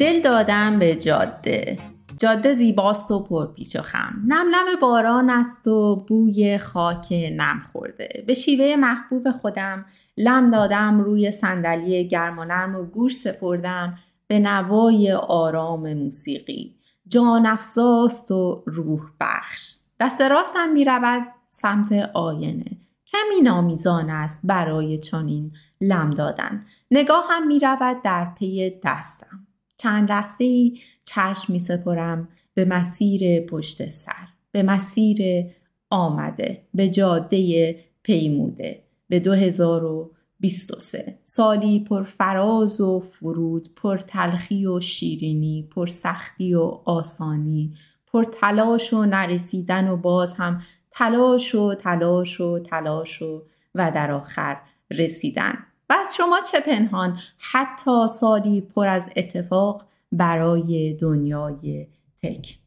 دل دادم به جاده. جاده زیباست و پرپیچ و خم. نم نم باران است و بوی خاک نم خورده. به شیوه محبوب خودم لم دادم روی صندلی گرم و نرم و گوش سپردم به نوای آرام موسیقی. جان افزاست و روح بخش. دست راستم می رود سمت آینه. کمی نامیزان است برای چنین لم دادن. نگاه هم می رود در پی دستم. چند لحظه چشم می سپرم به مسیر پشت سر به مسیر آمده به جاده پیموده. به 2023 سالی پر فراز و فرود پر تلخی و شیرینی پر سختی و آسانی پر تلاش و نرسیدن و باز هم تلاش و تلاش و تلاش و و در آخر رسیدن. و از شما چه پنهان حتی سالی پر از اتفاق برای دنیای تک.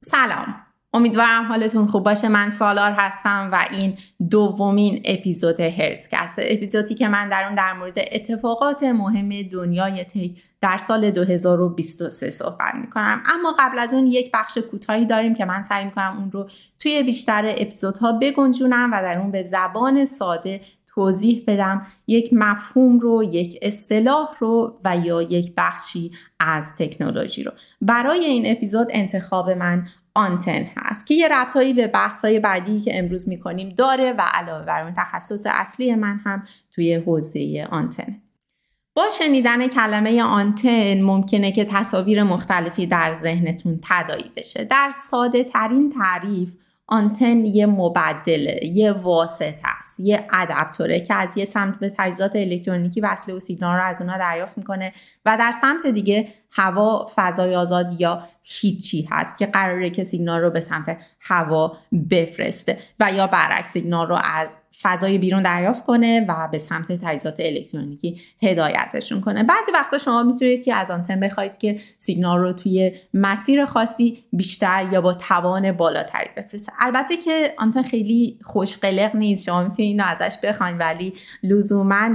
سلام. امیدوارم حالتون خوب باشه. من سالار هستم و این دومین اپیزود هرسکست اپیزودی که من در اون در مورد اتفاقات مهم دنیای تک در سال 2023 صحبت می‌کنم. اما قبل از اون یک بخش کوتاهی داریم که من سعی می‌کنم اون رو توی بیشتر اپیزودها بگنجونم و در اون به زبان ساده توضیح بدم یک مفهوم رو یک اصطلاح رو و یا یک بخشی از تکنولوژی رو. برای این اپیزود انتخاب من آنتن هست که یه ربطایی به بحث های بعدی که امروز می‌کنیم داره و علاوه بر اون تخصص اصلی من هم توی حوزه آنتن. با شنیدن کلمه آنتن ممکنه که تصاویر مختلفی در ذهنتون تدایی بشه. در ساده ترین تعریف آنتن یه مبدله یه واسطه است یه ادپتوره که از یه سمت به تجهیزات الکترونیکی وصله و سیگنال رو از اونها دریافت می‌کنه و در سمت دیگه هوا فضای آزاد یا هیچی هست که قراره که سیگنال رو به سمت هوا بفرسته و یا برعکس سیگنال رو از فضای بیرون دریافت کنه و به سمت تجهیزات الکترونیکی هدایتشون کنه. بعضی وقتا شما می‌تونید که از آنتن بخواید که سیگنال رو توی مسیر خاصی بیشتر یا با توان بالاتری بفرسته. البته که آنتن خیلی خوشقلق نیست. شما می‌تونید اینو ازش بخواین ولی لزوما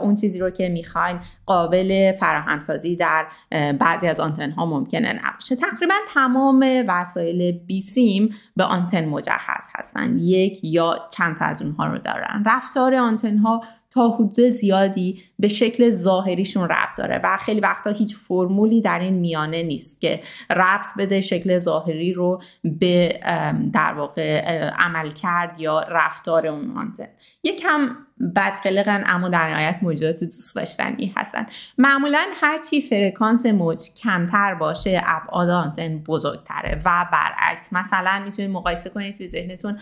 اون چیزی رو که می‌خواین قابل فراهمسازی در بعضی از آنتن ها ممکنه نباشه. تقریبا تمام وسایل بیسیم به آنتن مجهز هستن. یک یا چند تا از اونها رو دارن. رفتار آنتن ها تا حدود زیادی به شکل ظاهریشون ربط داره و خیلی وقتا هیچ فرمولی در این میانه نیست که ربط بده شکل ظاهری رو به در واقع عمل کرد یا رفتار اون آنتن. یکم بدقلقن اما در نهایت موجودات دوست داشتنی هستن. معمولا هرچی فرکانس موج کمتر باشه ابعاد آنتن بزرگتره. و برعکس مثلا می‌تونید مقایسه کنید توی ذهنتون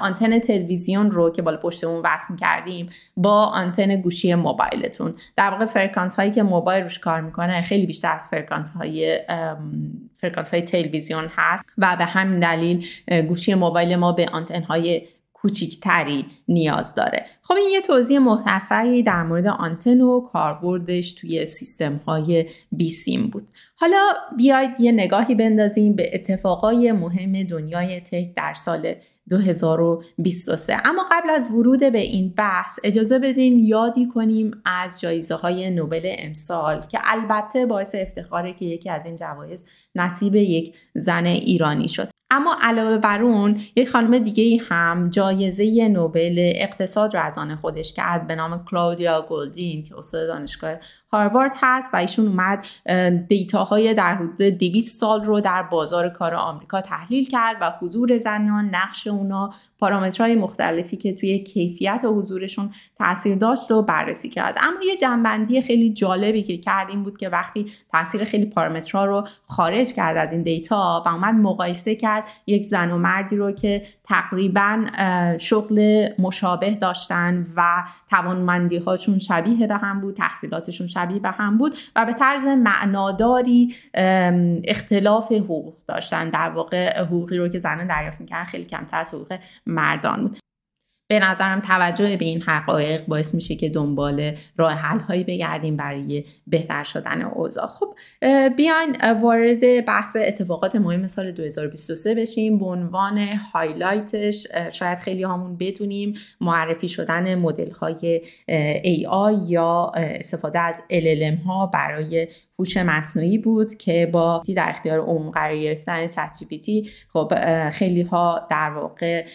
آنتن تلویزیون رو که بالا پشت بوم وصل کردیم با آنتن گوشی موبایلتون. در واقع فرکانس هایی که موبایل روش کار می‌کنه خیلی بیشتر از فرکانس های فرکانس های تلویزیون هست. و به همین دلیل گوشی موبایل ما به آنتن های کوچیکتری نیاز داره. خب این یه توضیح مختصری در مورد آنتن و کاربردش توی سیستم های بیسیم بود. حالا بیاید یه نگاهی بندازیم به اتفاقای مهم دنیای تک در سال 2023 اما قبل از ورود به این بحث اجازه بدین یادی کنیم از جایزه های نوبل امسال که البته باعث افتخاره که یکی از این جوایز نصیب یک زن ایرانی شد. اما علاوه بر اون یک خانم دیگه هم جایزه نوبل اقتصاد رو از آن خودش کرد به نام کلاودیا گلدین که استاد دانشگاه هاروارد هست و ایشون اومد دیتاهای در حدود 200 سال رو در بازار کار آمریکا تحلیل کرد و حضور زنان نقش اونا پارامترهای مختلفی که توی کیفیت و حضورشون تاثیر داشت رو بررسی کرد. اما یه جنبندی خیلی جالبی که کردیم بود که وقتی تاثیر خیلی پارامترها رو خارج کرد از این دیتا و اومد مقایسه کرد یک زن و مردی رو که تقریبا شغل مشابه داشتن و توانمندی هاشون شبیه به هم بود تحصیلاتشون شبیه به هم بود و به طرز معناداری اختلاف حقوق داشتن. در واقع حقوقی رو که زنان دریافت می‌کردن خیلی کمتر از حقوق مردان بود. به نظرم توجه به این حقایق باعث میشه که دنبال راه حل هایی بگردیم برای بهتر شدن اوضاع. خب بیاین وارد بحث اتفاقات مهم سال 2023 بشیم. به عنوان highlight ش شاید خیلی همه‌مون بدونیم معرفی شدن مدل های AI یا استفاده از LLM ها برای هوش مصنوعی بود که با در اختیار عموم قرار گرفتن ChatG خب خیلی ها در واقع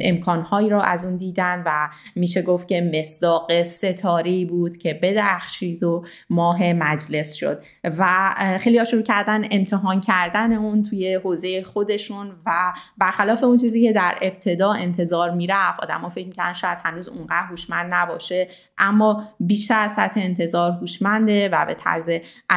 امکانهایی رو از اون دیدن و میشه گفت که مصداق ستاره‌ای بود که بدرخشید و ماه مجلس شد و خیلی ها شروع کردن امتحان کردن اون توی حوزه خودشون و برخلاف اون چیزی که در ابتدا انتظار می‌رفت آدما فکر می‌کنن شاید هنوز اونقدر هوشمند نباشه اما بیشتر سطح انتظار هوشمنده و به طرز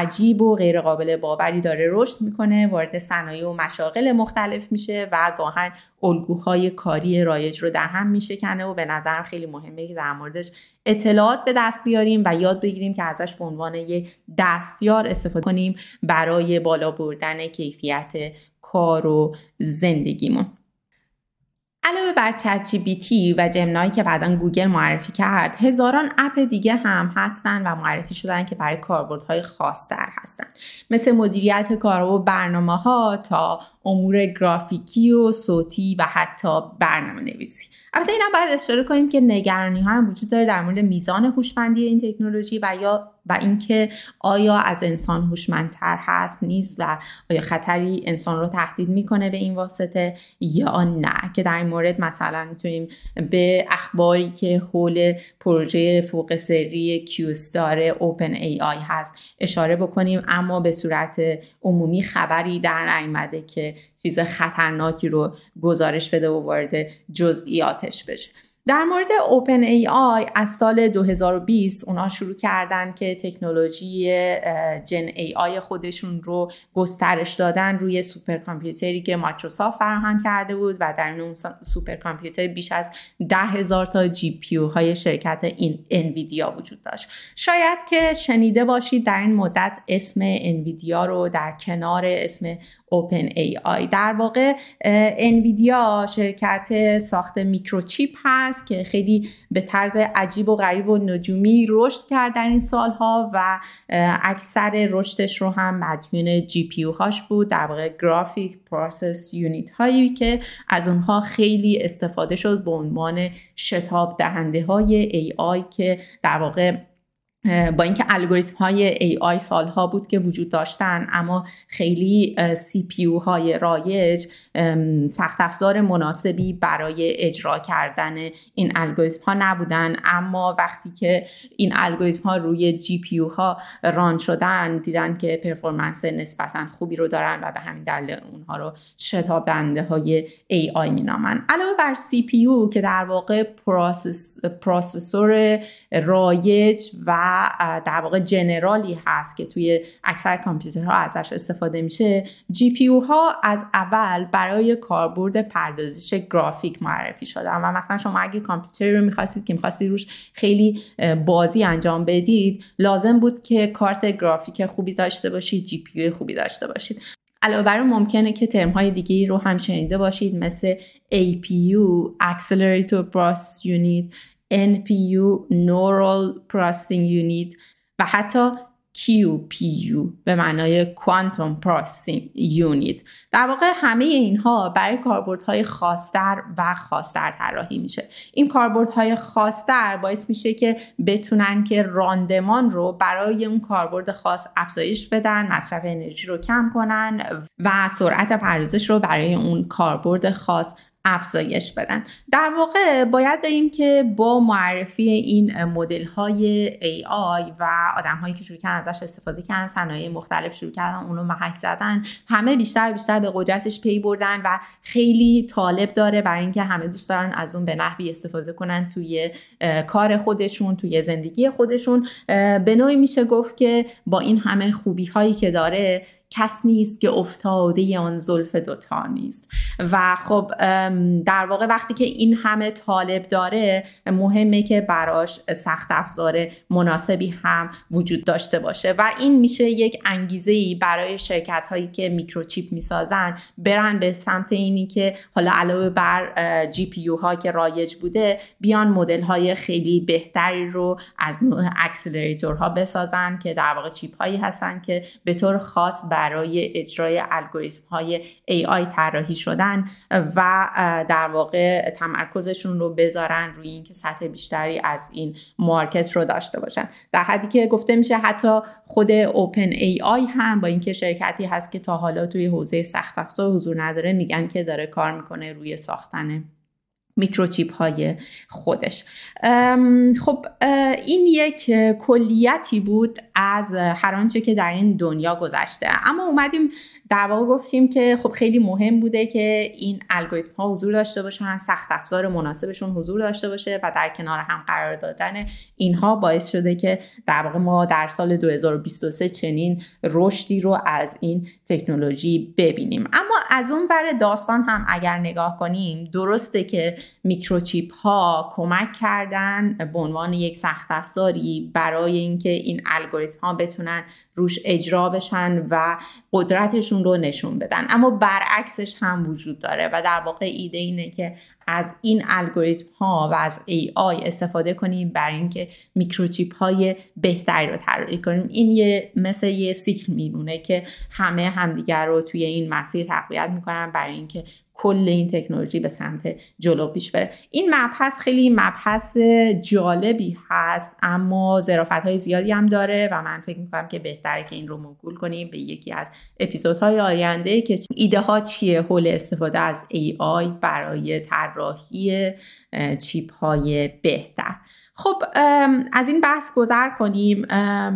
عجیب و غیرقابل باوری داره رشد می‌کنه وارد صنایع و مشاغل مختلف میشه و گاهن الگوهای کاری رایج رو در هم میشکنه و به نظرم خیلی مهمه که در موردش اطلاعات به دست بیاریم و یاد بگیریم که ازش به عنوان یک دستیار استفاده کنیم برای بالا بردن کیفیت کار و زندگیمون. علاوه بر چت جی و جمنایی که بعدا گوگل معرفی کرد هزاران اپ دیگه هم هستن و معرفی شدن که برای کاربردهای خاصتر هستن. مثل مدیریت کار و برنامه ها تا امور گرافیکی و صوتی و حتی برنامه نویسی البته اینم باید اشاره کنیم که نگرانی ها هم وجود داره در مورد میزان هوشمندی این تکنولوژی و یا و اینکه آیا از انسان هوشمندتر هست نیست و آیا خطری انسان رو تهدید می‌کنه به این واسطه یا نه. که در این مورد مثلا می‌تونیم به اخباری که حول پروژه فوق سری کیوستار اوپن ای آی هست اشاره بکنیم. اما به صورت عمومی خبری در نیامده که چیز خطرناکی رو گزارش بده و وارد جزئیاتش بشه. در مورد اوپن ای آی از سال 2020 اونا شروع کردن که تکنولوژی OpenAI خودشون رو گسترش دادن روی super computer ی که مایکروسافت فراهم کرده بود و در اون super computer بیش از ده هزار تا GPU های شرکت این Nvidia وجود داشت. شاید که شنیده باشید در این مدت اسم Nvidia رو در کنار اسم OpenAI در واقع Nvidia شرکت ساخت microchip هست که خیلی به طرز عجیب و غریب و نجومی رشد کرد در این سالها و اکثر رشدش رو هم مدیون GPU هاش بود در واقع graphic process unit هایی که از اونها خیلی استفاده شد به عنوان شتاب دهنده های AI که در واقع با اینکه الگوریتم های AI سالها بود که وجود داشتن اما خیلی CPU های رایج سخت افزار مناسبی برای اجرا کردن این الگوریتم ها نبودن. اما وقتی که این الگوریتم ها روی GPU ها run شدن دیدن که performance نسبتا خوبی رو دارن و به همین دلیل اونها رو شتاب دهنده های AI مینامن. علاوه بر CPU که در واقع process، processor رایج و در واقع general ی هست که توی اکثر کامپیوترها ازش استفاده میشه. GPU ها از اول برای کاربرد پردازش گرافیک معرفی شدن و مثلا شما اگه کامپیوتری رو می‌خواستید که می‌خواستید روش خیلی بازی انجام بدید لازم بود که کارت گرافیک خوبی داشته باشید جی پی خوبی داشته باشید. علاوه بر ممکنه که ترم های دیگه رو هم شنیده باشید مثل APU Accelerator Process Unit NPU Neural Processing Unit و حتی QPU به معنای Quantum Processing Unit. در واقع همه اینها برای کاربردهای خاصتر و خاصتر طراحی میشه. این کاربردهای خاصتر باعث میشه که بتونن که راندمان رو برای اون کاربرد خاص افزایش بدن مصرف انرژی رو کم کنن و سرعت پردازش رو برای اون کاربرد خاص افزایش بدن. در واقع باید داریم که با معرفی این مدل های AI و آدم هایی که شروع کردن ازش استفاده کردن صنایع مختلف شروع کردن اونو محک زدن همه بیشتر بیشتر به قدرتش پی بردن و خیلی طالب داره برای اینکه همه دوست دارن از اون به نحوی استفاده کنن توی کار خودشون توی زندگی خودشون. به نوعی میشه گفت که با این همه خوبی هایی که داره کس نیست که افتاده‌ی آن زلف دوتا نیست. و خب در واقع وقتی که این همه طالب داره مهمه که براش سخت افزار مناسبی هم وجود داشته باشه. و این میشه یک انگیزه ای برای شرکت هایی که microchip می‌سازن برن به سمت اینی که حالا علاوه بر GPU ها که رایج بوده بیان مدل های خیلی بهتری رو از نوع accelerator ها بسازن که در واقع chip هایی هستن که به طور خاص برای اجرای الگوریتم های AI طراحی شدن و در واقع تمرکزشون رو بذارن روی اینکه سطح بیشتری از این market رو داشته باشن. در حدی که گفته میشه حتی خود OpenAI هم با اینکه شرکتی هست که تا حالا توی حوزه سخت افزار حضور نداره میگن که داره کار می‌کنه روی ساختن میکروچیپ های خودش خب این یک کلیتی بود از هر آنچه که در این دنیا گذشته. اما اومدیم در واقع گفتیم که خب خیلی مهم بوده که این الگوریتم ها حضور داشته باشن سخت افزار مناسبشون حضور داشته باشه و در کنار هم قرار دادن اینها باعث شده که در واقع ما در سال 2023 چنین رشدی رو از این تکنولوژی ببینیم. اما از اون ور داستان هم اگر نگاه کنیم درسته که میکروچیپ ها کمک کردن به عنوان یک سخت افزاری برای اینکه این الگوریتم ها بتونن روش اجرا بشن و قدرتشون رو نشون بدن. اما برعکسش هم وجود داره و در واقع ایده اینه که از این الگوریتم ها و از AI استفاده کنیم برای اینکه میکروچیپ های بهتری رو طراحی کنیم. این یه مثل یه سیکل میمونه که همه همدیگر رو توی این مسیر تقویت می‌کنن برای اینکه کل این تکنولوژی به سمت جلو پیش بره. این مبحث خیلی مبحث جالبی هست اما ظرافت های زیادی هم داره و من فکر می‌کنم که بهتره که این رو موکول کنیم به یکی از اپیزودهای آینده که ایده ها چیه؟ حول استفاده از AI برای طراحی چیپ های بهتر. خب از این بحث گذر کنیم.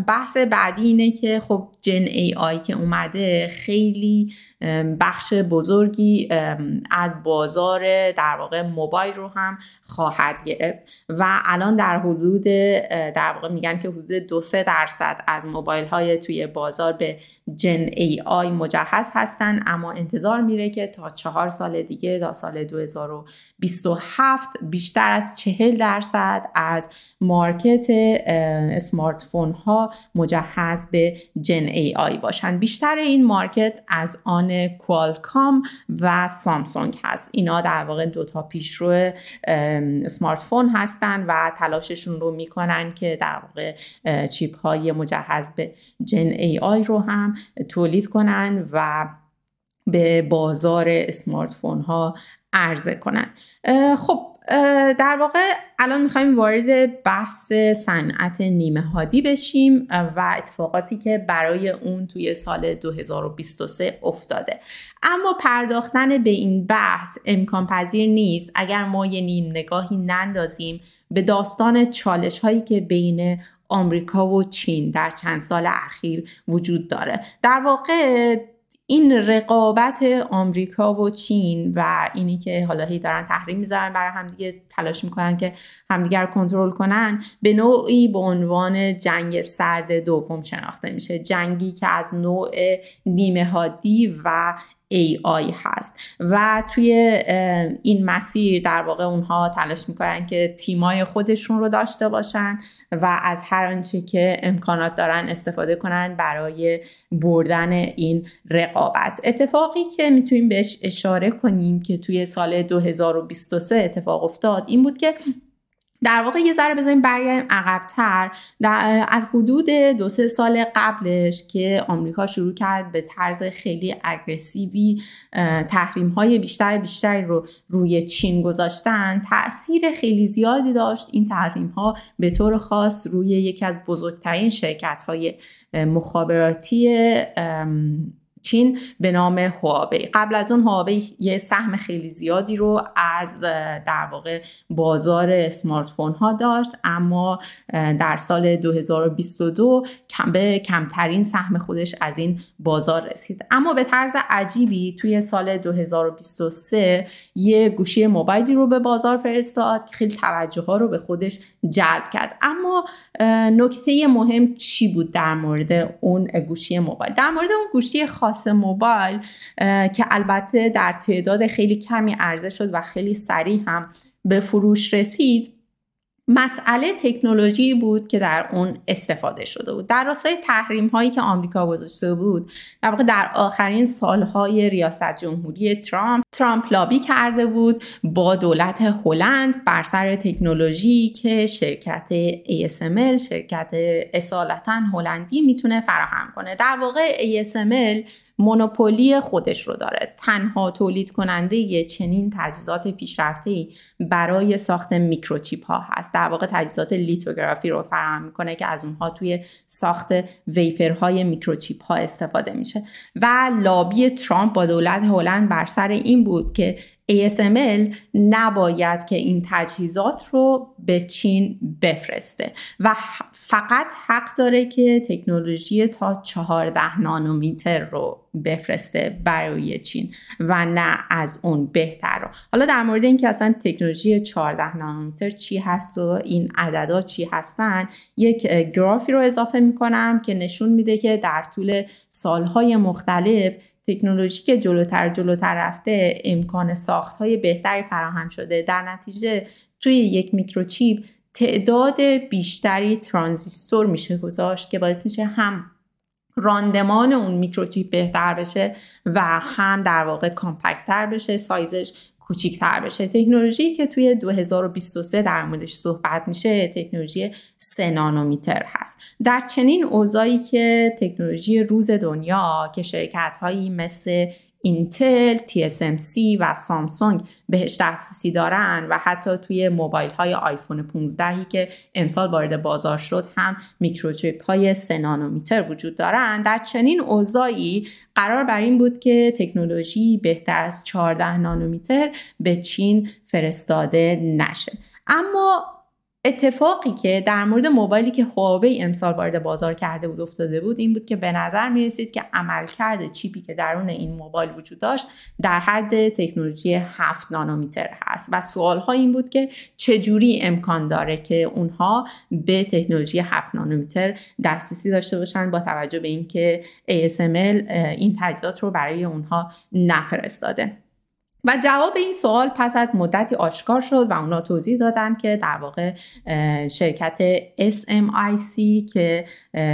بحث بعدی اینه که خب جن ای آی که اومده خیلی بخش بزرگی از بازار در واقع موبایل رو هم خواهد گرفت و الان در حدود در واقع میگن که حدود دو سه درصد از موبایل های توی بازار به Gen AI مجهز هستن. اما انتظار میره که تا چهار سال دیگه تا سال 2027 بیشتر از چهل درصد از market smartphone ها مجهز به Gen AI باشن. بیشتر این مارکت از آن Qualcomm و سامسونگ هست. اینا در واقع دوتا پیشرو smartphone هستن و تلاششون رو می‌کنن که در واقع چیپ های مجهز به Gen AI رو هم تولید کنن و به بازار smartphone ها عرضه کنن. خب در واقع الان می‌خوایم وارد بحث صنعت نیمه هادی بشیم و اتفاقاتی که برای اون توی سال 2023 افتاده. اما پرداختن به این بحث امکان پذیر نیست. اگر ما یه نیم نگاهی نندازیم به داستان چالش هایی که بین آمریکا و چین در چند سال اخیر وجود داره. در واقع این رقابت آمریکا و چین و اینی که حالا هی دارن تحریم می‌ذارن برای همدیگه تلاش می‌کنن که همدیگر کنترل کنن به نوعی به عنوان جنگ سرد دوم شناخته میشه. جنگی که از نوع نیمه هادی و AI هست. و توی این مسیر در واقع اونها تلاش می‌کنن که تیمای خودشون رو داشته باشن و از هر آنچه که امکانات دارن استفاده کنن برای بردن این رقابت. اتفاقی که می‌تونیم بهش اشاره کنیم که توی سال 2023 اتفاق افتاد این بود که در واقع یه ذره بزنیم برگردیم عقبتر. از حدود دو سه سال قبلش که آمریکا شروع کرد به طرز خیلی اگرسیوی تحریم های بیشتر بیشتری رو روی چین گذاشتن تاثیر خیلی زیادی داشت. این تحریم ها به طور خاص روی یکی از بزرگترین شرکت های مخابراتی چین به نام هواوی. قبل از اون هواوی یه سهم خیلی زیادی رو از در واقع بازار اسمارت فون ها داشت اما در سال 2022 کم به کمترین سهم خودش از این بازار رسید. اما به طرز عجیبی توی سال 2023 یه گوشی موبایلی رو به بازار فرستاد که خیلی توجه ها رو به خودش جلب کرد. اما نکته مهم چی بود در مورد اون گوشی موبایل؟ در مورد اون گوشی خاص موبایل که البته در تعداد خیلی کمی عرضه شد و خیلی سریع هم به فروش رسید. مسئله تکنولوژی بود که در اون استفاده شده بود. در راستای تحریم هایی که آمریکا گذاشته بود در واقع در آخرین سالهای ریاست جمهوری ترامپ ترامپ لابی کرده بود با دولت هلند بر سر تکنولوژی که شرکت ASML شرکت اصالتا هلندی می‌تونه فراهم کنه. در واقع ASML monopoly خودش رو داره. تنها تولید کننده یه چنین تجهیزات پیشرفته برای ساخت میکروچیپ ها هست. در واقع تجهیزات لیتوگرافی رو فراهم می‌کنه که از اونها توی ساخت ویفرهای میکروچیپ ها استفاده میشه. و لابی ترامپ با دولت هلند بر سر این بود که ASML نباید که این تجهیزات رو به چین بفرسته. و فقط حق داره که تکنولوژی تا 14 نانومتر رو بفرسته برای چین و نه از اون بهتر رو. حالا در مورد اینکه اصلا تکنولوژی 14 نانومتر چی هست و این عددا چی هستن یک گرافی رو اضافه می‌کنم که نشون میده که در طول سالهای مختلف تکنولوژی که جلوتر جلوتر رفته امکان ساخت های بهتری فراهم شده. در نتیجه توی یک میکروچیپ تعداد بیشتری ترانزیستور میشه گذاشت که باعث میشه هم راندمان اون میکروچیپ بهتر بشه و هم در واقع کامپکتر بشه. سایزش کوچیکتر بشه. تکنولوژی که توی 2023 در موردش صحبت میشه تکنولوژی 3 نانومتر هست. در چنین اوضاعی که تکنولوژی روز دنیا که شرکت هایی مثل اینتل، TSMC و سامسونگ بهش دسترسی دارن و حتی توی موبایل های آیفون 15 که امسال وارد بازار شد هم میکروچیپ های 3 نانومتر وجود دارن. در چنین اوضاعی قرار بر این بود که تکنولوژی بهتر از 14 نانومتر به چین فرستاده نشه. اما اتفاقی که در مورد موبایلی که هواوی امسال وارد بازار کرده بود افتاده بود این بود که به نظر می رسید که عملکرد چیپی که درون این موبایل وجود داشت در حد تکنولوژی 7 نانومتر هست. و سوال ها این بود که چجوری امکان داره که اونها به تکنولوژی 7 نانومتر دسترسی داشته باشن با توجه به اینکه ASML این تجهیزات رو برای اونها نفرستاده. و جواب این سوال پس از مدتی آشکار شد و اونا توضیح دادن که در واقع شرکت SMIC که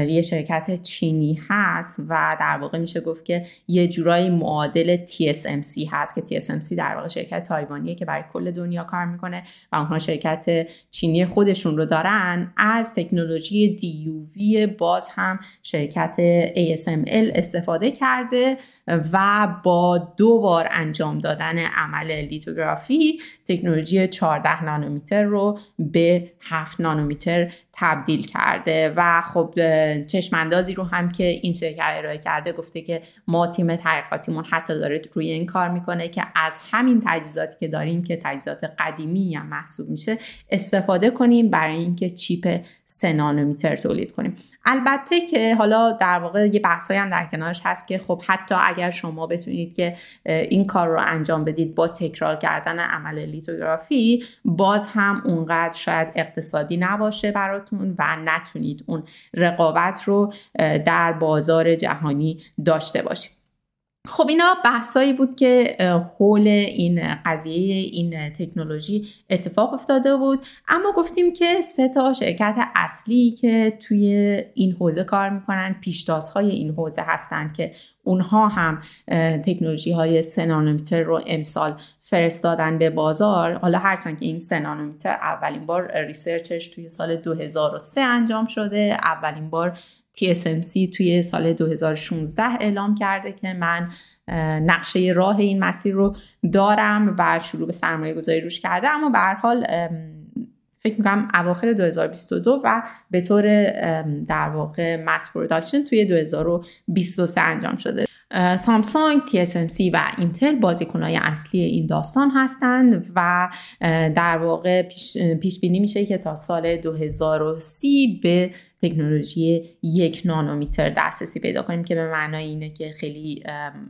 یه شرکت چینی هست و در واقع میشه گفت که یه جورایی معادل TSMC هست که TSMC در واقع شرکت تایوانیه که برای کل دنیا کار می‌کنه و اونها شرکت چینی خودشون رو دارن. از تکنولوژی DUV باز هم شرکت ASML استفاده کرده و با دو بار انجام دادن عمل لیتوگرافی تکنولوژی 14 نانومتر رو به 7 نانومتر تبدیل کرده و خب چشماندازی رو هم که این شرکت ارائه کرده گفته که ما تیم تحقیقاتیمون حتی داره روی این کار می‌کنه که از همین تجهیزاتی که داریم که تجهیزات قدیمی هم محسوب میشه استفاده کنیم برای اینکه چیپ 3 نانومتر تولید کنیم. البته که حالا در واقع یه بحثایی هم در کنارش هست که خب حتی اگر شما بتونید که این کار رو انجام بدید با تکرار کردن عمل لیتوگرافی باز هم اونقدر شاید اقتصادی نباشه براتون و نتونید اون رقابت رو در بازار جهانی داشته باشید. خب اینا بحثایی بود که حول این قضیه این تکنولوژی اتفاق افتاده بود. اما گفتیم که سه تا شرکت اصلی که توی این حوزه کار می‌کنن پیشتازهای این حوزه هستن که اونها هم تکنولوژی های سنانومیتر رو امسال فرستادن به بازار. حالا هرچند که این سنانومیتر اولین بار ریسرچش توی سال 2003 انجام شده. اولین بار TSMC توی سال 2016 اعلام کرده که من نقشه راه این مسیر رو دارم و شروع به سرمایه گذاری روش کرده. اما به هر حال فکر می‌کنم اواخر 2022 و به طور در واقع mass production توی 2023 انجام شده. سامسونگ، TSMC و اینتل بازیکنهای اصلی این داستان هستند و در واقع پیش بینی میشه که تا سال 2030 به تکنولوژی یک نانومیتر دسترسی پیدا کنیم که به معنای اینه که خیلی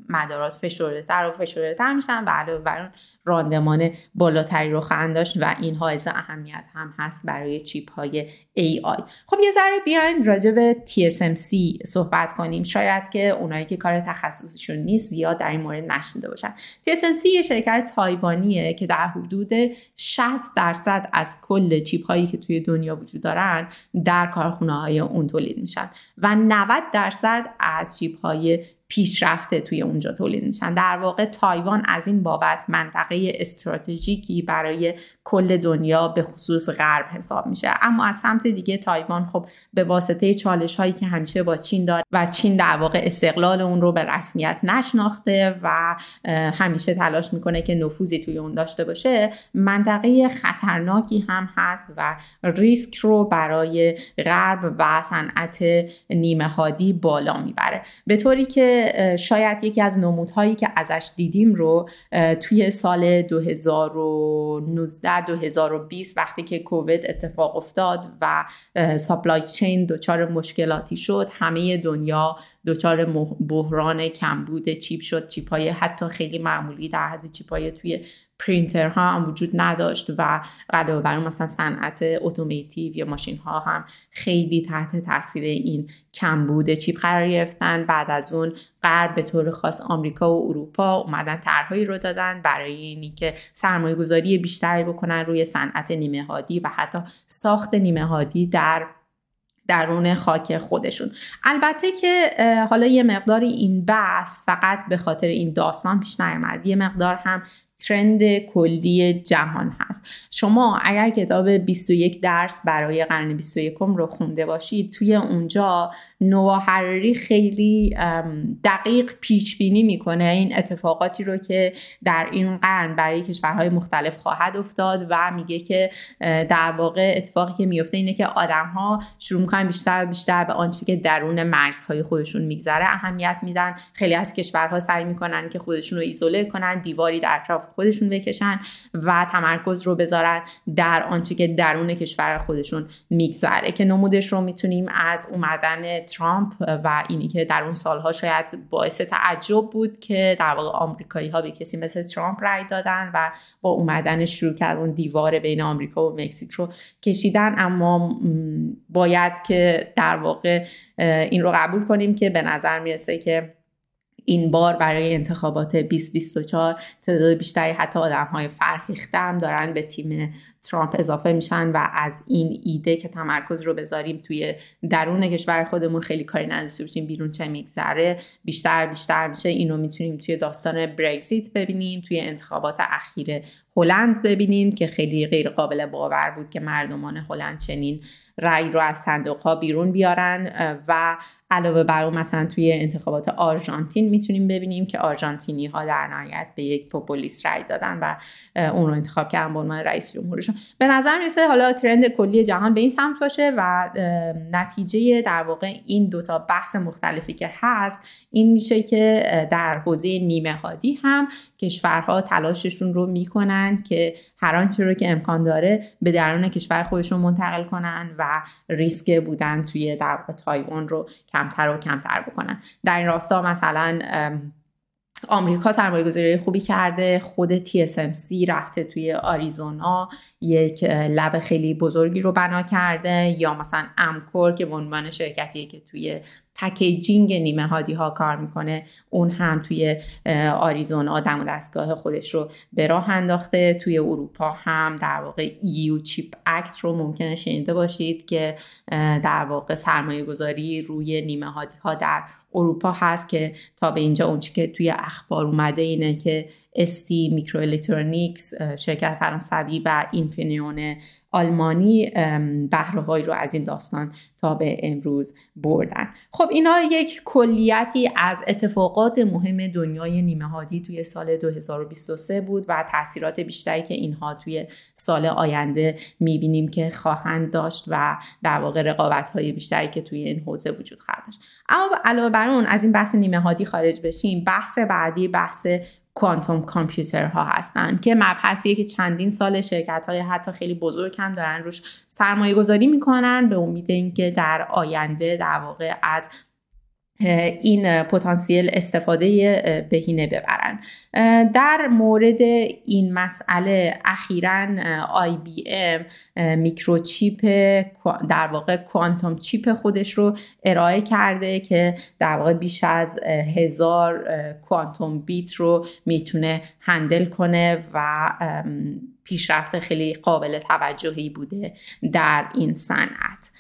مدارات فشرده و فشرده میشن و علاوه بر اون راندمان بالاتری رو خواهند داشت و این حائز اهمیت هم هست برای چیپ های AI خب یه ذره بیاین راجع به TSMC صحبت کنیم. شاید که اونایی که کار تخصصشون نیست زیاد در این مورد نشنیده باشن. TSMC یه شرکت تایوانیه که در حدود 60 درصد از کل چیپ هایی که توی دنیا وجود دارن در کارخونه های اون تولید میشن. و 90 درصد از چیپ های پیشرفته توی اونجا تولید میشن. در واقع تایوان از این بابت منطقه استراتژیکی برای کل دنیا به خصوص غرب حساب میشه. اما از سمت دیگه تایوان خب به واسطه چالش هایی که همیشه با چین داره و چین در واقع استقلال اون رو به رسمیت نشناخته و همیشه تلاش می‌کنه که نفوذی توی اون داشته باشه منطقه خطرناکی هم هست و ریسک رو برای غرب و صنعت نیمه هادی بالا می‌بره. به طوری که شاید یکی از نمودهایی که ازش دیدیم رو توی سال 2019 2020 وقتی که کووید اتفاق افتاد و سپلای چین دچار مشکلاتی شد همه دنیا دچار بحران کمبود چیپ شد. چیپ های حتی خیلی معمولی در حد چیپ های توی پرینتر ها هم وجود نداشت و علاوه بر مثلا صنعت اتوماتیو یا ماشین ها هم خیلی تحت تاثیر این کمبود چیپ قرار گرفتن. بعد از اون غرب به طور خاص آمریکا و اروپا اومدن طرحهایی رو دادن برای اینی که سرمایه گذاری بیشتری بکنن روی صنعت نیمه هادی و حتی ساخت نیمه هادی در درون خاک خودشون. البته که حالا یه مقداری این بحث فقط به خاطر این داستان پیش نیامد یه مقدار هم ترند کلی جهان هست. شما اگر کتاب 21 درس برای قرن 21 رو خونده باشید توی اونجا نوا حراری خیلی دقیق پیش بینی می‌کنه این اتفاقاتی رو که در این قرن برای کشورهای مختلف خواهد افتاد و میگه که در واقع اتفاقی که میفته اینه که آدم ها شروع می‌کنن بیشتر و بیشتر به آنچه که درون مرزهای خودشون میگذره اهمیت میدن. خیلی از کشورها سعی می‌کنن که خودشون رو ایزوله کنن دیواری در اطراف خودشون بکشن و تمرکز رو بذارن در آنچه که درون کشور خودشون میگذره. که نمودش رو می‌تونیم از اومدن ترامپ و اینی که در اون سالها شاید باعث تعجب بود که در واقع آمریکایی ها به کسی مثل ترامپ رای دادن و با اومدن شروع کرد اون دیوار بین آمریکا و مکزیک رو کشیدن. اما باید که در واقع این رو قبول کنیم که به نظر می‌رسه که این بار برای انتخابات 2024 تعداد بیشتری حتی آدم های فرهیخته هم دارن به تیم ترامپ اضافه میشن و از این ایده که تمرکز رو بذاریم توی درون کشور خودمون خیلی کاری نداشته باشیم بیرون چه میگذره بیشتر بیشتر میشه این رو می‌تونیم توی داستان برگزیت ببینیم توی انتخابات اخیر هلند ببینیم که خیلی غیر قابل باور بود که مردمان هلند چنین رأی رو از صندوق ها بیرون بیارن و علاوه بر اون مثلا توی انتخابات آرژانتین می‌تونیم ببینیم که آرژانتینی ها در نهایت به یک پوپولیست رأی دادن و اون رو انتخاب کردن به عنوان رئیس جمهورشون. به نظر می‌رسه حالا ترند کلی جهان به این سمت باشه و نتیجه در واقع این دوتا بحث مختلفی که هست این میشه که در حوزه نیمه هادی هم کشورها تلاششون رو می‌کنن که هر آنچه رو که امکان داره به درون کشور خودشون منتقل کنن و ریسک بودن توی در تایوان رو کمتر و کمتر بکنن. در این راستا مثلا آمریکا سرمایه گذاری خوبی کرده خود TSMC رفته توی آریزونا یک lab خیلی بزرگی رو بنا کرده یا مثلا Amkor که به عنوان شرکتیه که توی packaging نیمه هادی ها کار می‌کنه. اون هم توی آریزونا دم و دستگاه خودش رو به راه انداخته. توی اروپا هم در واقع EU Chip Act رو ممکنه شنیده باشید که در واقع سرمایه گذاری روی نیمه هادی ها در اروپا هست که تا به اینجا اونچه که توی اخبار اومده اینه که STMicroelectronics شرکت فرانسوی و Infineon آلمانی بهره هایی رو از این داستان تا به امروز بردن. خب اینا یک کلیتی از اتفاقات مهم دنیای نیمه هادی توی سال 2023 بود و تاثیرات بیشتری که اینها توی سال آینده می‌بینیم که خواهند داشت و در واقع رقابت های بیشتری که توی این حوزه وجود خواهد داشت. اما علاوه بر اون از این بحث نیمه هادی خارج بشیم بحث بعدی بحث کوانتوم کامپیوترها هستن که مبحثیه که چندین سال شرکت های حتی خیلی بزرگ هم دارن روش سرمایه گذاری می‌کنن به امید اینکه در آینده در واقع از این پتانسیل استفاده بهینه ببرن. در مورد این مسئله اخیرا IBM میکروچیپ در واقع quantum chip خودش رو ارائه کرده که در واقع بیش از هزار quantum bit رو می‌تونه handle کنه و پیشرفت خیلی قابل توجهی بوده در این صنعت.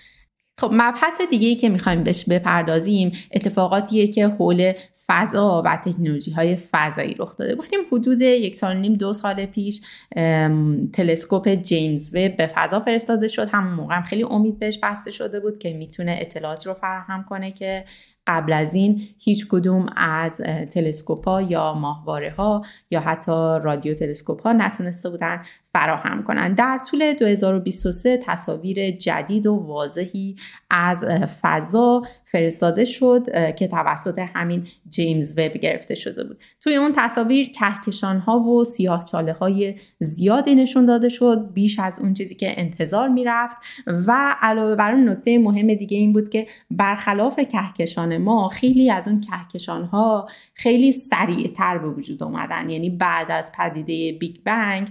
خب مبحث دیگه ای که می‌خوایم بهش بپردازیم اتفاقاتیه که حول فضا و تکنولوژی های فضایی رخ داده. گفتیم حدود یک سال نیم دو سال پیش تلسکوپ جیمز وب به فضا فرستاده شد. همون موقع هم خیلی امید بهش بسته شده بود که می‌تونه اطلاعات رو فراهم کنه که قبل از این هیچ کدوم از تلسکوپ ها یا ماهواره ها یا حتی رادیو تلسکوپ ها نتونسته بودن فراهم کنند در طول 2023 تصاویر جدید و واضحی از فضا فرستاده شد که توسط همین جیمز وب گرفته شده بود. توی اون تصاویر کهکشان ها و سیاه چاله های زیادی نشون داده شد بیش از اون چیزی که انتظار می‌رفت و علاوه بر اون نکته مهم دیگه این بود که برخلاف کهکشان ما خیلی از اون کهکشان ها خیلی سریعتر به وجود اومدن. یعنی بعد از پدیده بیگ بنگ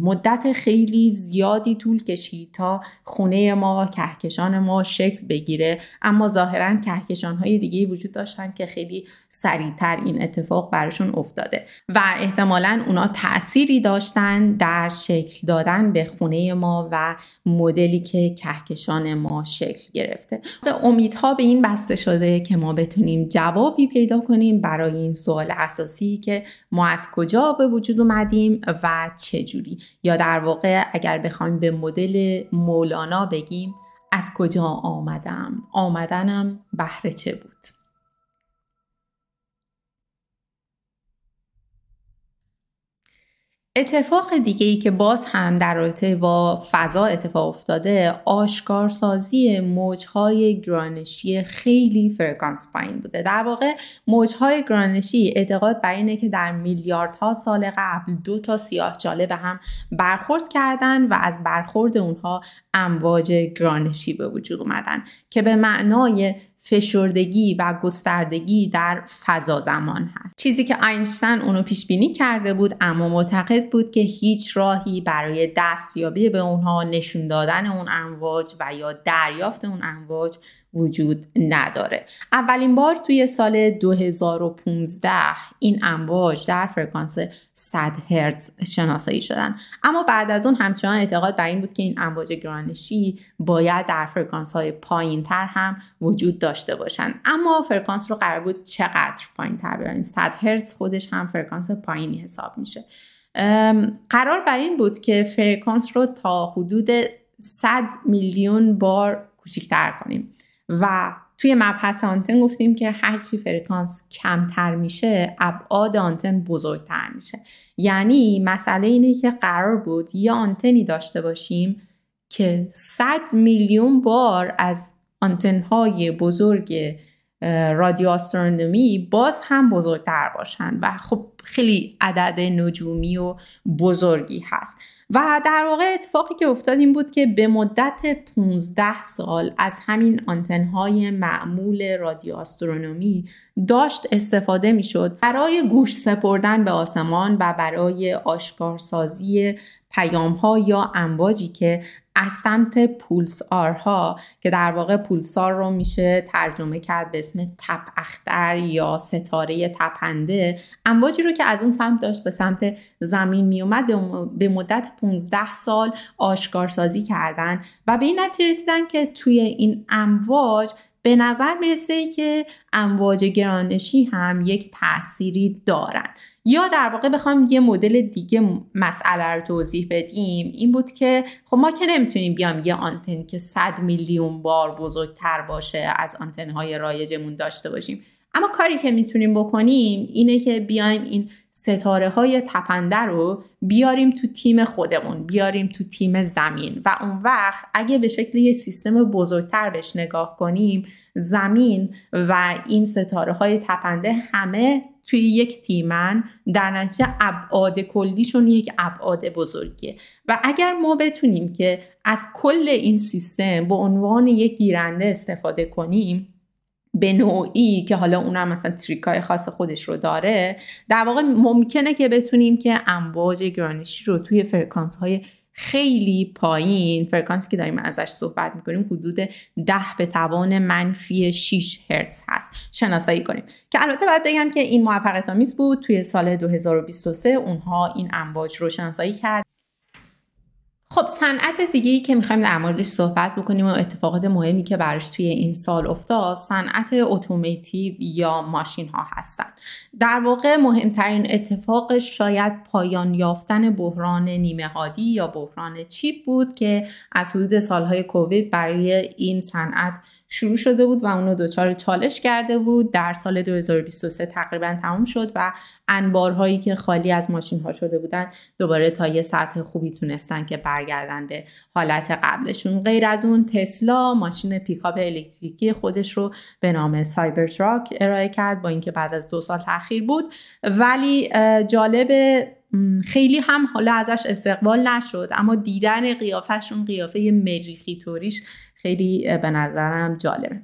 مدت خیلی زیادی طول کشید تا خونه ما کهکشان ما شکل بگیره. اما ظاهرا کهکشان های دیگه وجود داشتن که خیلی سریعتر این اتفاق براشون افتاده. و احتمالا اونا تأثیری داشتن در شکل دادن به خونه ما و مدلی که کهکشان ما شکل گرفته. امیدها به این بسته شده که ما بتونیم جوابی پیدا کنیم برای این سوال اساسی که ما از کجا به وجود اومدیم و چجوری یا در واقع اگر بخوایم به مدل مولانا بگیم از کجا آمدم؟ آمدنم بهره چه بود؟ اتفاق دیگه ای که باز هم در رابطه با فضا اتفاق افتاده آشکارسازی موجهای گرانشی خیلی فرکانس پایین بوده. در واقع موجهای گرانشی اعتقاد بر اینه که در میلیاردها سال قبل دو تا سیاه جاله به هم برخورد کردن و از برخورد اونها امواج گرانشی به وجود اومدن که به معنای فشردگی و گستردگی در فضا زمان هست. چیزی که اینشتین اونو پیش بینی کرده بود اما معتقد بود که هیچ راهی برای دستیابی به اونها نشون دادن اون امواج و یا دریافت اون امواج وجود نداره. اولین بار توی سال 2015 این امواج در فرکانس 100 هرتز شناسایی شدن. اما بعد از اون همچنان اعتقاد بر این بود که این امواج گرانشی باید در فرکانس های پایین تر هم وجود داشته باشن. اما فرکانس رو قرار بود چقدر پایین تر ببریم؟ 100 هرتز خودش هم فرکانس پایینی حساب میشه. قرار بر این بود که فرکانس رو تا حدود 100 میلیون بار کوچیکتر کنیم. و توی مبحث آنتن گفتیم که هرچی فرکانس کمتر میشه ابعاد آنتن بزرگتر میشه. یعنی مسئله اینه که قرار بود یه آنتنی داشته باشیم که 100 میلیون بار از آنتن های بزرگ رادیو آسترونومی باز هم بزرگتر باشند و خب خیلی عدد نجومی و بزرگی هست. و در واقع اتفاقی که افتاد این بود که به مدت 15 سال از همین آنتنهای معمول رادیو آسترونومی داشت استفاده می شد برای گوش سپردن به آسمان و برای آشکارسازی پیام ها یا امواجی که از سمت پولس آرها که در واقع پولسار رو میشه ترجمه کرد به اسم تپ اختر یا ستاره تپنده امواجی رو که از اون سمت داشت به سمت زمین میومد به مدت 15 سال آشکارسازی کردن و به این نتیجه رسیدن که توی این امواج به نظر می‌رسه که امواج گرانشی هم یک تأثیری دارن. یا در واقع بخوام یه مدل دیگه مسئله رو توضیح بدیم. این بود که خب ما که نمی‌تونیم بیام یه آنتن که 100 میلیون بار بزرگتر باشه از آنتن های رایجمون داشته باشیم. اما کاری که می‌تونیم بکنیم اینه که بیایم این ستاره های تپنده رو بیاریم تو تیم خودمون بیاریم تو تیم زمین و اون وقت اگه به شکل یه سیستم بزرگتر بهش نگاه کنیم زمین و این ستاره های تپنده همه توی یک تیمن. در نتیجه ابعاد کلیشون یک ابعاد بزرگیه. و اگر ما بتونیم که از کل این سیستم به عنوان یک گیرنده استفاده کنیم به نوعی که حالا اونم مثلا trick ای خاص خودش رو داره در واقع ممکنه که بتونیم که امواج گرانشی رو توی فرکانس های خیلی پایین فرکانسی که داریم ازش صحبت می‌کنیم حدود ده به توان منفی 6 هرتز هست. شناسایی کنیم. که البته باید بگم که این موفقیت آمیز بود. توی سال 2023 اونها این امواج رو شناسایی کرد. خب صنعت دیگه ای که می‌خوایم در موردش صحبت بکنیم و اتفاقات مهمی که براش توی این سال افتاد صنعت automotive یا ماشین ها هستن. در واقع مهمترین اتفاق شاید پایان یافتن بحران نیمه هادی یا بحران چیپ بود که از حدود سالهای کووید برای این صنعت شروع شده بود و اونو دچار چالش کرده بود. در سال 2023 تقریبا تموم شد و انبارهایی که خالی از ماشین ها شده بودن دوباره تا یه سطح خوبی تونستن که برگردن به حالت قبلشون. غیر از اون تسلا ماشین پیکاپ الکتریکی خودش رو به نام Cybertruck ارائه کرد با اینکه بعد از دو سال تاخیر بود. ولی جالب خیلی هم حالا ازش استقبال نشد اما دیدن قیافشون قیافه مریخی طوریش خیلی به نظرم جالبه.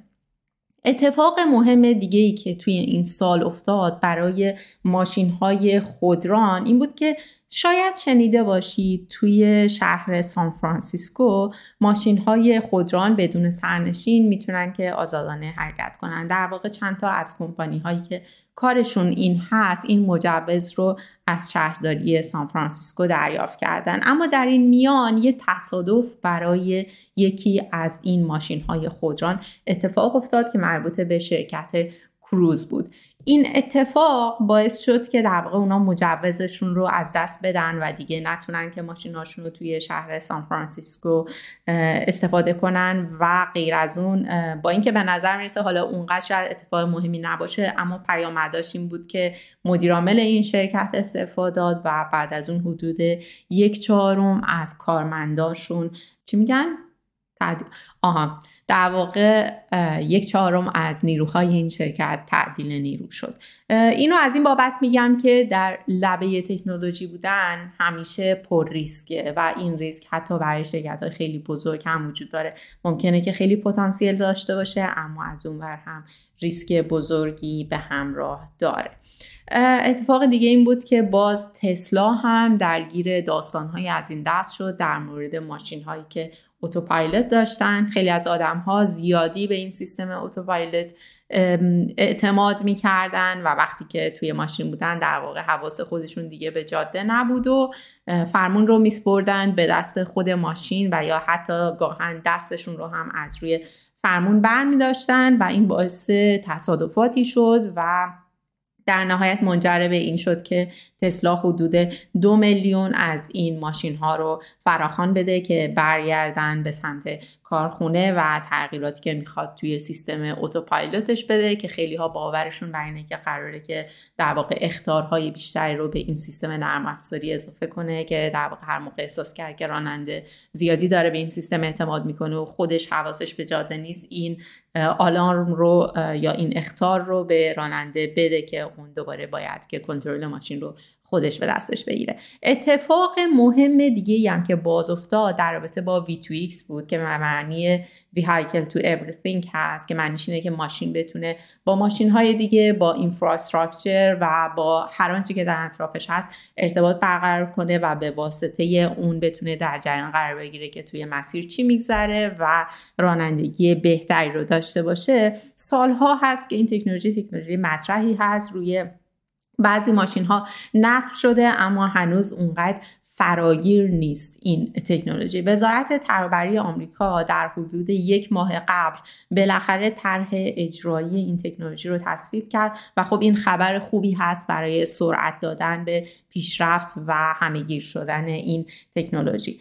اتفاق مهم دیگه ای که توی این سال افتاد برای ماشین های خودران این بود که شاید شنیده باشید توی شهر سان فرانسیسکو ماشین های خودران بدون سرنشین می‌تونن که آزادانه حرکت کنن. در واقع چند تا از کمپانی هایی که کارشون این هست این مجوز رو از شهرداری سان فرانسیسکو دریافت کردن. اما در این میان یه تصادف برای یکی از این ماشین های خودران اتفاق افتاد که مربوط به شرکت کروز بود این اتفاق باعث شد که در واقع اونا مجوزشون رو از دست بدن و دیگه نتونن که ماشیناشون رو توی شهر سان فرانسیسکو استفاده کنن و غیر از اون با اینکه به نظر می‌رسه حالا اونقدر شاید اتفاق مهمی نباشه اما پیامداش این بود که مدیرعامل این شرکت استفاده داد و بعد از اون حدود یک چهارم از کارمنداشون چی میگن؟ آها در واقع یک چهارم از نیروهای این شرکت تعدیل نیرو شد. اینو از این بابت میگم که در لبه تکنولوژی بودن همیشه پر ریسکه و این ریسک حتی برای شرکت های خیلی بزرگ هم وجود داره. ممکنه که خیلی پتانسیل داشته باشه اما از اون ور هم ریسک بزرگی به همراه داره. اتفاق دیگه این بود که باز تسلا هم درگیر داستانهایی از این دست شد در مورد ماشین هایی که اتوپایلوت داشتن. خیلی از آدم ها زیادی به این سیستم اتوپایلوت اعتماد می‌کردن و وقتی که توی ماشین بودن در واقع حواس خودشون دیگه به جاده نبود و فرمون رو میسپردن به دست خود ماشین و یا حتی گاهن دستشون رو هم از روی فرمون بر می داشتن و این باعث تصادفاتی شد و در نهایت منجر به این شد که تسلا حدود دو میلیون از این ماشین ها رو فراخوان بده که برگردن به سمت کارخونه و تغییراتی که می‌خواد توی سیستم اتوپایلوتش بده که خیلی ها باورشون بر اینه که قراره که در واقع اختارهای بیشتری رو به این سیستم نرم افزاری اضافه کنه که در واقع هر موقع احساس کرد که راننده زیادی داره به این سیستم اعتماد می‌کنه و خودش حواسش به جاده نیست این آلارم رو یا این اختار رو به راننده بده که اون دوباره باید که کنترل ماشین رو خودش به دستش بگیره. اتفاق مهم دیگه هم که باز افتاد در رابطه با V2X بود که معنی Vehicle to Everything هست که معنیش اینه که ماشین بتونه با ماشین های دیگه با اینفراستراکچر و با هر آنچه که در اطرافش هست ارتباط برقرار کنه و به واسطه اون بتونه در جریان قرار بگیره که توی مسیر چی میگذره و رانندگی بهتری رو داشته باشه. سالها هست که این تکنولوژی تکنولوژی مطرحی هست روی بعضی ماشین ها نصب شده اما هنوز اونقدر فراگیر نیست این تکنولوژی. وزارت ترابری آمریکا در حدود یک ماه قبل بالاخره طرح اجرایی این تکنولوژی رو تصویب کرد و خب این خبر خوبی هست برای سرعت دادن به پیشرفت و همهگیر شدن این تکنولوژی.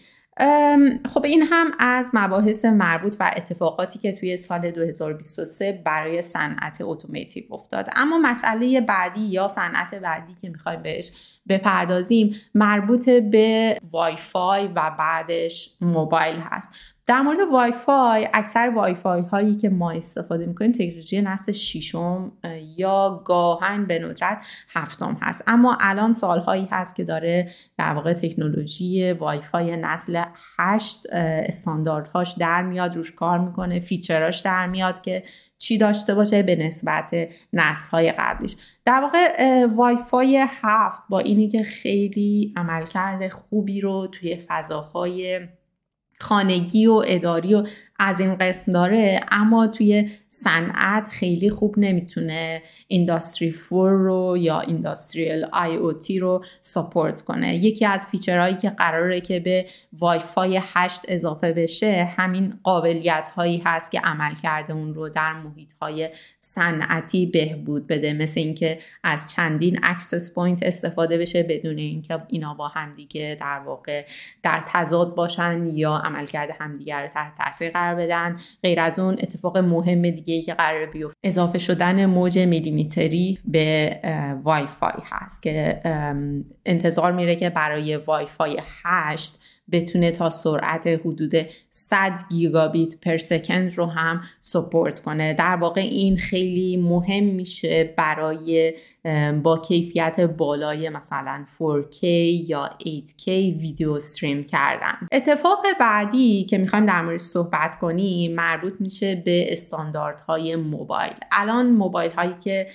خب این هم از مباحث مربوط و اتفاقاتی که توی سال 2023 برای صنعت اتوماتیو افتاد. اما مسئله بعدی یا صنعت بعدی که می‌خوایم بهش بپردازیم مربوط به وای فای و بعدش موبایل هست. در مورد وای فای اکثر وای فای هایی که ما استفاده می‌کنیم تکنولوژی نسل ششم یا گاهاً به ندرت هفتم هست. اما الان سالهایی هست که داره در واقع تکنولوژی وای فای نسل هشت استانداردهاش در میاد روش کار می‌کنه feature اش در میاد که چی داشته باشه به نسبت نسل های قبلیش. در واقع وای فای هفت با اینی که خیلی عملکرد خوبی رو توی فضاهای خانگی و اداری و از این قسم داره اما توی صنعت خیلی خوب نمی‌تونه Industry four رو یا industrial IoT رو support کنه. یکی از feature هایی که قراره که به وای فای 8 اضافه بشه همین قابلیت هایی هست که عملکرد اون رو در محیط های صنعتی بهبود بده مثل اینکه از چندین access point استفاده بشه بدون اینکه اینا با همدیگه در واقع در تضاد باشن یا عملکرد همدیگه رو تحت تاثیر قرار بدن. غیر از اون اتفاق مهم دیگه که قرار بیفته اضافه شدن موج میلیمتری به وای فای هست که انتظار میره که برای وای فای 8 بتونه تا سرعت حدود 100 گیگابیت per second رو هم support کنه. در واقع این خیلی مهم میشه برای با کیفیت بالای مثلا 4K یا 8K ویدیو استریم کردن. اتفاق بعدی که می‌خوایم در موردش صحبت کنیم مربوط میشه به استانداردهای موبایل. الان موبایل هایی که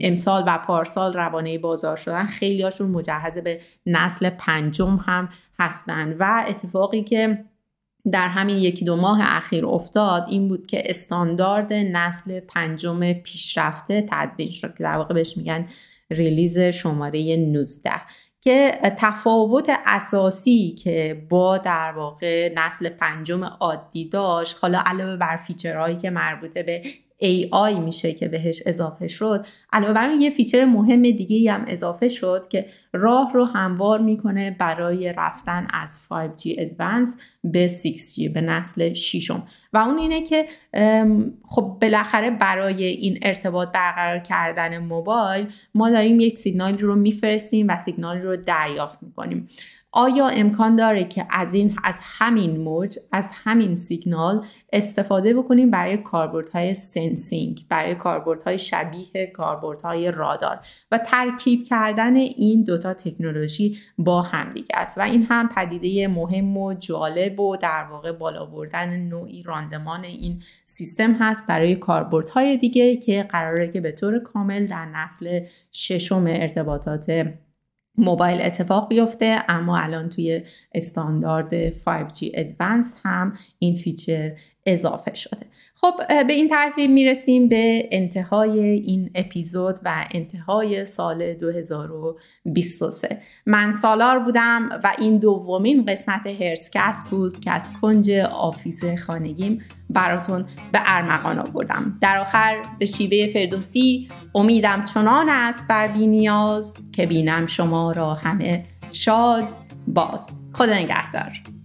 امسال و پارسال روانه بازار شدن خیلی هاشون مجهز به نسل پنجم هم هستند و اتفاقی که در همین یکی دو ماه اخیر افتاد این بود که استاندارد نسل پنجم پیشرفته تدوین شد که در واقع بهش میگن release شماره 19 که تفاوت اساسی که با در واقع نسل پنجم عادی داشت حالا علاوه بر feature هایی که مربوطه به AI میشه که بهش اضافه شد. علاوه بر یه feature مهم دیگه هم اضافه شد که راه رو هموار می‌کنه برای رفتن از 5G Advance به 6G به نسل ششم. و اون اینه که خب بالاخره برای این ارتباط برقرار کردن موبایل ما داریم یک سیگنال رو میفرستیم و سیگنال رو دریافت می‌کنیم. آیا امکان داره که از این از همین موج از همین سیگنال استفاده بکنیم برای کاربردهای sensing برای کاربردهای شبیه کاربردهای رادار و ترکیب کردن این دوتا تکنولوژی با همدیگه است؟ و این هم پدیده مهم و جالب و در واقع بالا بردن نوعی راندمان این سیستم هست برای کاربردهای دیگه که قراره که به طور کامل در نسل ششم ارتباطات موبایل اتفاق بیفته اما الان توی استاندارد 5G Advance هم این feature اضافه شده. خب به این ترتیب می‌رسیم به انتهای این اپیزود و انتهای سال 2023 من سالار بودم و این دومین قسمت هرسکست بود که از کنج office خانگیم براتون به ارمغان آوردم. در آخر به شیوه فردوسی امیدم چنان است بر بینیاز که بینم شما را همه شاد باز. خدا نگهدار.